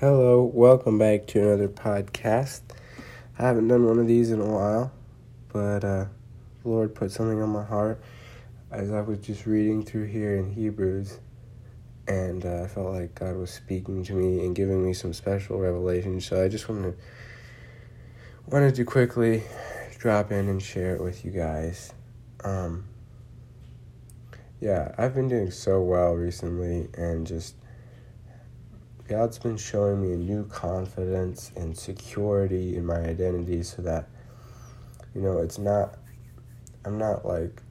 Hello, welcome back to another podcast. I haven't done one of these in a while, but uh, the Lord put something on my heart as I was just reading through here in Hebrews, and uh, I felt like God was speaking to me and giving me some special revelation. So I just wanted wanted to quickly drop in and share it with you guys. Um, yeah, I've been doing so well recently, and just God's been showing me a new confidence and security in my identity so that, you know, it's not, I'm not like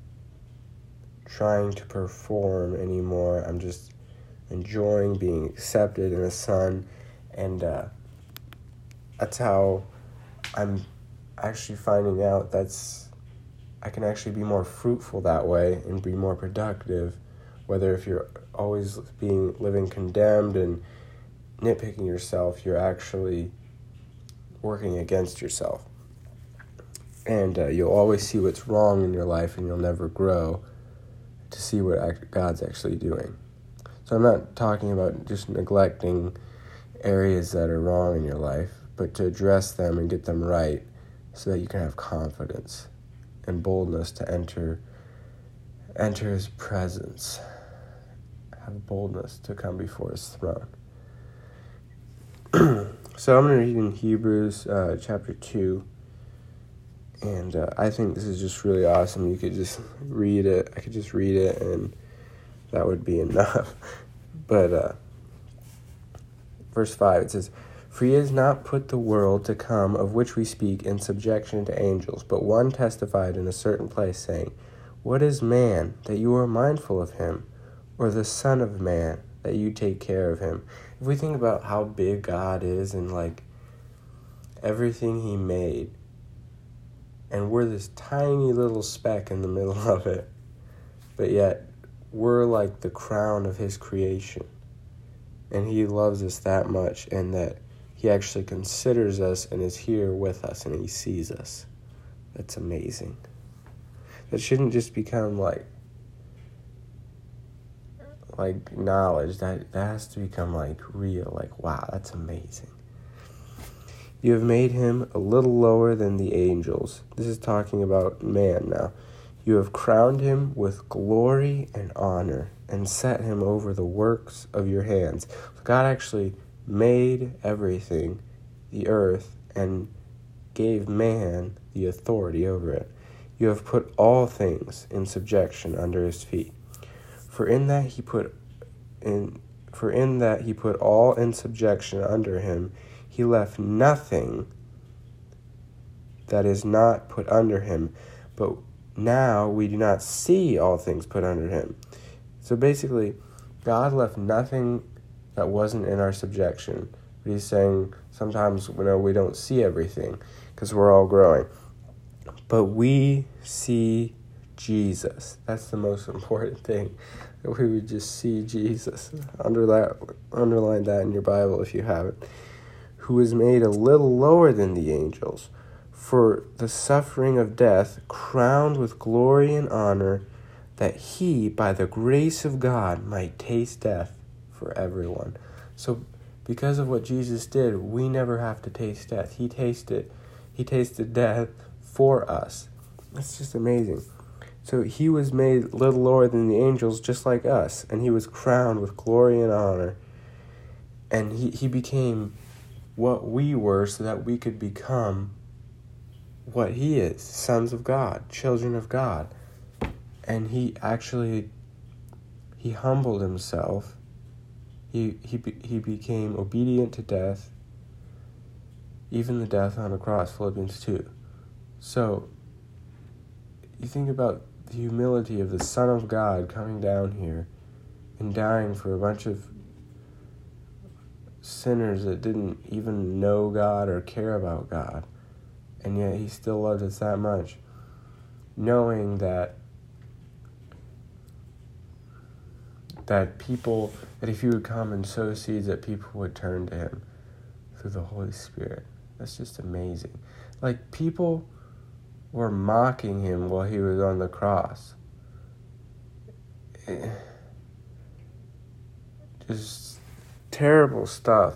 trying to perform anymore. I'm just enjoying being accepted in the Son. And uh, that's how I'm actually finding out that's, I can actually be more fruitful that way and be more productive. Whether if you're always being living condemned and nitpicking yourself, you're actually working against yourself. And uh, you'll always see what's wrong in your life, and you'll never grow to see what God's actually doing. So I'm not talking about just neglecting areas that are wrong in your life, but to address them and get them right so that you can have confidence and boldness to enter enter his presence. Have boldness to come before his throne. so I'm going to read in Hebrews uh, chapter 2. And uh, I think this is just really awesome. You could just read it. I could just read it, and that would be enough. but uh, verse 5, it says, For he has not put the world to come of which we speak in subjection to angels, but one testified in a certain place, saying, What is man that you are mindful of him, or the Son of Man that you take care of him? If we think about how big God is and like everything He made, and we're this tiny little speck in the middle of it, but yet we're like the crown of His creation. And He loves us that much, and that He actually considers us and is here with us, and He sees us. That's amazing. That shouldn't just become like like knowledge that that has to become like real like wow that's amazing. You have made him a little lower than the angels. This is talking about man now. You have crowned him with glory and honor and set him over the works of your hands. God actually made everything the earth and gave man the authority over it. You have put all things in subjection under his feet for in that he put in for in that he put all in subjection under him, he left nothing that is not put under him. But now we do not see all things put under him. So basically, God left nothing that wasn't in our subjection. But he's saying sometimes you know, we don't see everything because we're all growing. But we see Jesus. That's the most important thing. We would just see Jesus. Under that, underline that in your Bible if you have it. Who was made a little lower than the angels, for the suffering of death, crowned with glory and honor, that he, by the grace of God, might taste death for everyone. So, because of what Jesus did, we never have to taste death. He tasted, he tasted death for us. That's just amazing. So he was made little lower than the angels, just like us, and he was crowned with glory and honor. And he, he became what we were so that we could become what he is sons of God, children of God. And he actually he humbled himself. He he he became obedient to death, even the death on a cross, Philippians 2. So you think about the humility of the Son of God coming down here and dying for a bunch of sinners that didn't even know God or care about God. And yet he still loved us that much. Knowing that that people that if he would come and sow seeds that people would turn to him through the Holy Spirit. That's just amazing. Like people were mocking him while he was on the cross. Eh, just terrible stuff.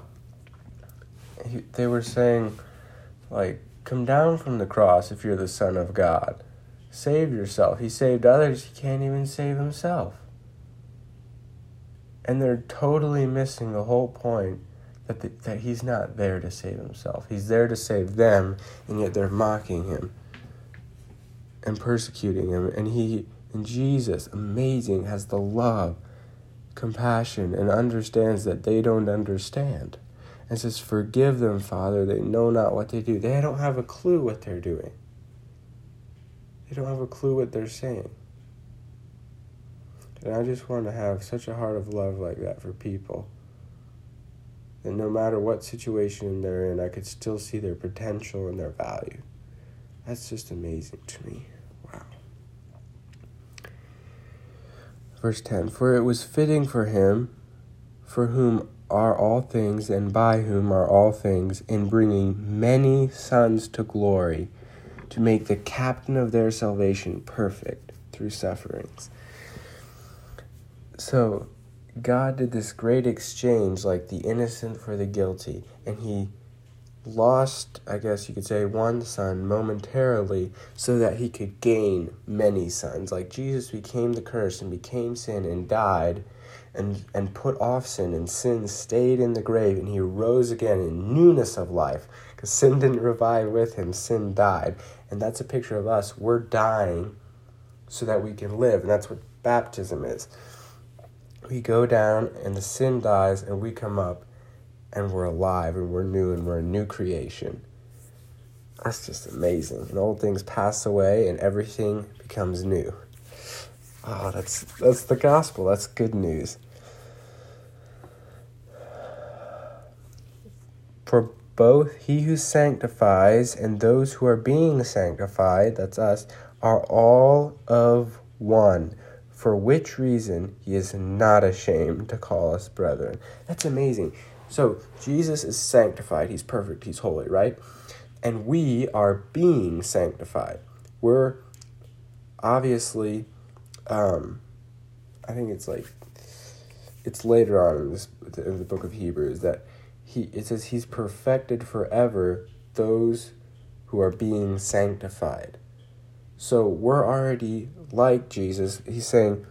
he, they were saying, like, come down from the cross if you're the Son of God. Save yourself. He saved others, he can't even save himself. And they're totally missing the whole point that, the, that he's not there to save himself. He's there to save them, and yet they're mocking him and persecuting him. And he, and Jesus, amazing, has the love, compassion, and understands that they don't understand. And says, Forgive them, Father, they know not what they do. They don't have a clue what they're doing. They don't have a clue what they're saying. And I just want to have such a heart of love like that for people. That no matter what situation they're in, I could still see their potential and their value. That's just amazing to me. Wow. Verse 10 For it was fitting for him, for whom are all things, and by whom are all things, in bringing many sons to glory, to make the captain of their salvation perfect through sufferings. So, God did this great exchange, like the innocent for the guilty, and He lost, I guess you could say, one son momentarily so that He could gain many sons. Like Jesus became the curse and became sin and died and, and put off sin, and sin stayed in the grave, and He rose again in newness of life. Because sin didn't revive with Him, sin died. And that's a picture of us. We're dying so that we can live, and that's what baptism is we go down and the sin dies and we come up and we're alive and we're new and we're a new creation. That's just amazing. And old things pass away and everything becomes new. Oh, that's that's the gospel. That's good news. For both he who sanctifies and those who are being sanctified, that's us, are all of one for which reason he is not ashamed to call us brethren. That's amazing. So, Jesus is sanctified, he's perfect, he's holy, right? And we are being sanctified. We're obviously, um, I think it's like, it's later on in, this, in the book of Hebrews that he it says he's perfected forever those who are being sanctified. So we're already like Jesus. He's saying,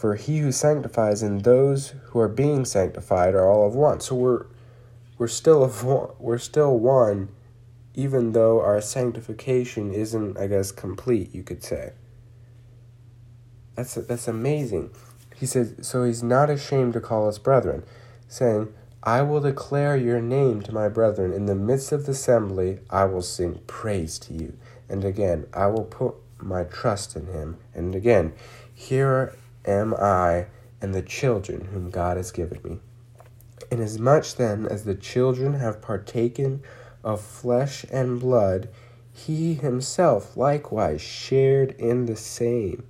For he who sanctifies and those who are being sanctified are all of one. So we're we're still of one, we're still one, even though our sanctification isn't, I guess, complete, you could say. That's that's amazing. He says, so he's not ashamed to call us brethren, saying, I will declare your name to my brethren. In the midst of the assembly, I will sing praise to you. And again, I will put my trust in him. And again, here am I and the children whom God has given me. Inasmuch then as the children have partaken of flesh and blood, he himself likewise shared in the same,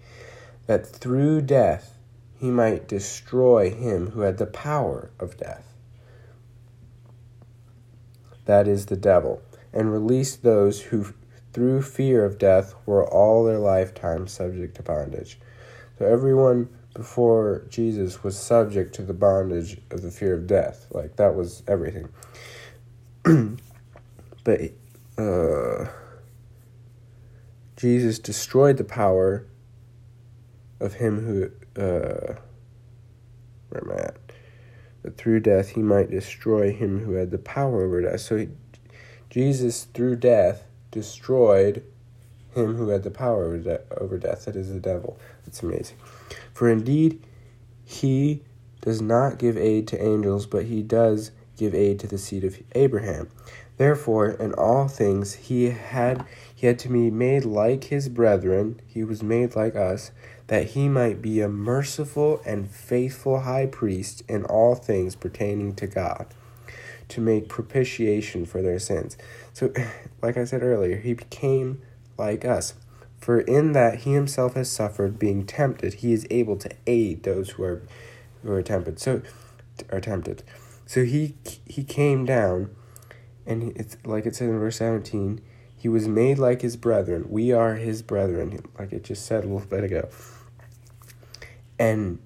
that through death he might destroy him who had the power of death. That is the devil, and release those who through fear of death were all their lifetime subject to bondage. So everyone before Jesus was subject to the bondage of the fear of death. Like that was everything. but uh, Jesus destroyed the power of him who uh, where am I at? But through death he might destroy him who had the power over death. So he, Jesus through death destroyed him who had the power over, de- over death, that is the devil. It's amazing. For indeed, he does not give aid to angels, but he does give aid to the seed of Abraham. Therefore, in all things he had he had to be made like his brethren, he was made like us, that he might be a merciful and faithful high priest in all things pertaining to God to make propitiation for their sins. So, like I said earlier, he became like us. For in that he himself has suffered being tempted, he is able to aid those who are who are tempted. So are tempted. So he he came down and it's like it says in verse 17, he was made like his brethren. We are his brethren, like it just said a little bit ago. And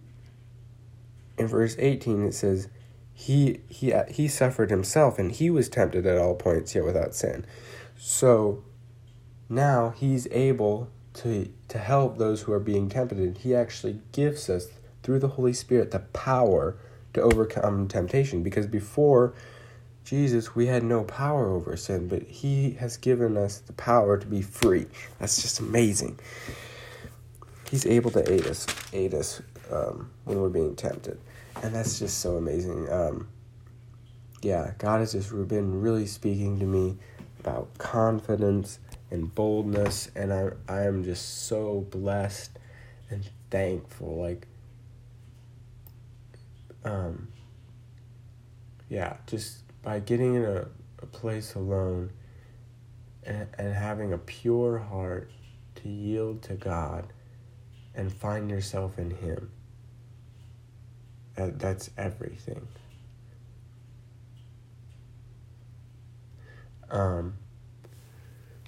in verse 18 it says he he he suffered himself and he was tempted at all points yet without sin. So now he's able to to help those who are being tempted. He actually gives us through the Holy Spirit the power to overcome temptation because before Jesus we had no power over sin, but he has given us the power to be free. That's just amazing. He's able to aid us aid us um, when we're being tempted and that's just so amazing. Um, yeah, God has just been really speaking to me about confidence and boldness, and I I am just so blessed and thankful. Like, um, yeah, just by getting in a, a place alone and, and having a pure heart to yield to God and find yourself in Him. That, that's everything. Um,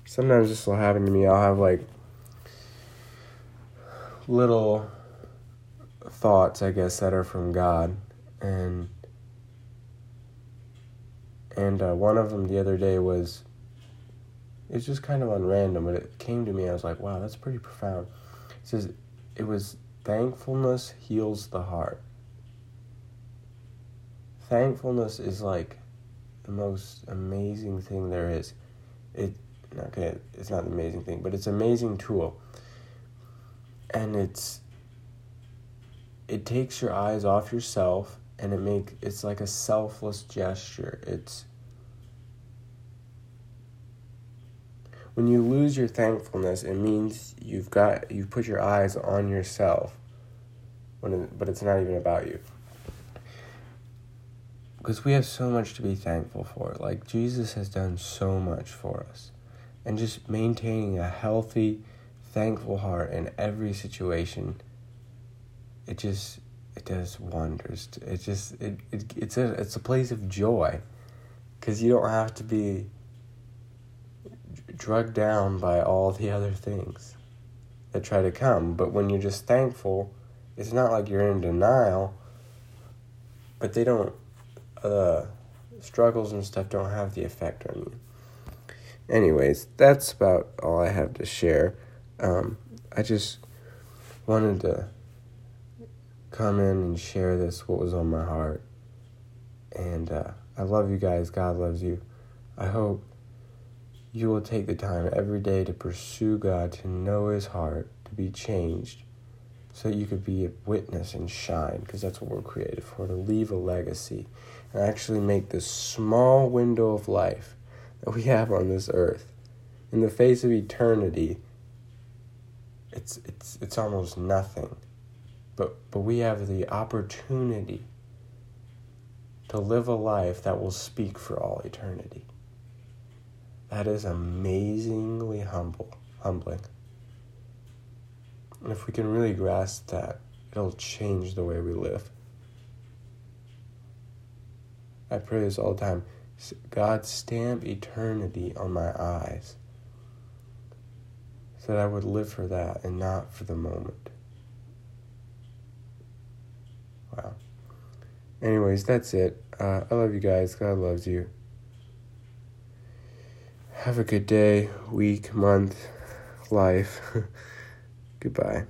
sometimes this will happen to me. I'll have like little thoughts, I guess, that are from God, and and uh, one of them the other day was it's just kind of on random, but it came to me. I was like, wow, that's pretty profound. It says it was thankfulness heals the heart thankfulness is like the most amazing thing there is. It okay, it's not an amazing thing, but it's an amazing tool. And it's it takes your eyes off yourself and it make it's like a selfless gesture. It's when you lose your thankfulness, it means you've got you've put your eyes on yourself. When it, but it's not even about you because we have so much to be thankful for. Like, Jesus has done so much for us. And just maintaining a healthy, thankful heart in every situation, it just it does wonders. It just it, it it's a it's a place of joy, because you don't have to be drugged down by all the other things that try to come. But when you're just thankful, it's not like you're in denial. But they don't uh, struggles and stuff don't have the effect on you. Anyways, that's about all I have to share. Um, I just wanted to come in and share this, what was on my heart. And uh, I love you guys. God loves you. I hope you will take the time every day to pursue God, to know His heart, to be changed, so that you could be a witness and shine, because that's what we're created for, to leave a legacy and actually make this small window of life that we have on this earth. In the face of eternity it's it's it's almost nothing. But but we have the opportunity to live a life that will speak for all eternity. That is amazingly humble humbling. And if we can really grasp that it'll change the way we live. I pray this all the time. God, stamp eternity on my eyes so that I would live for that and not for the moment. Wow. Anyways, that's it. Uh, I love you guys. God loves you. Have a good day, week, month, life. Goodbye.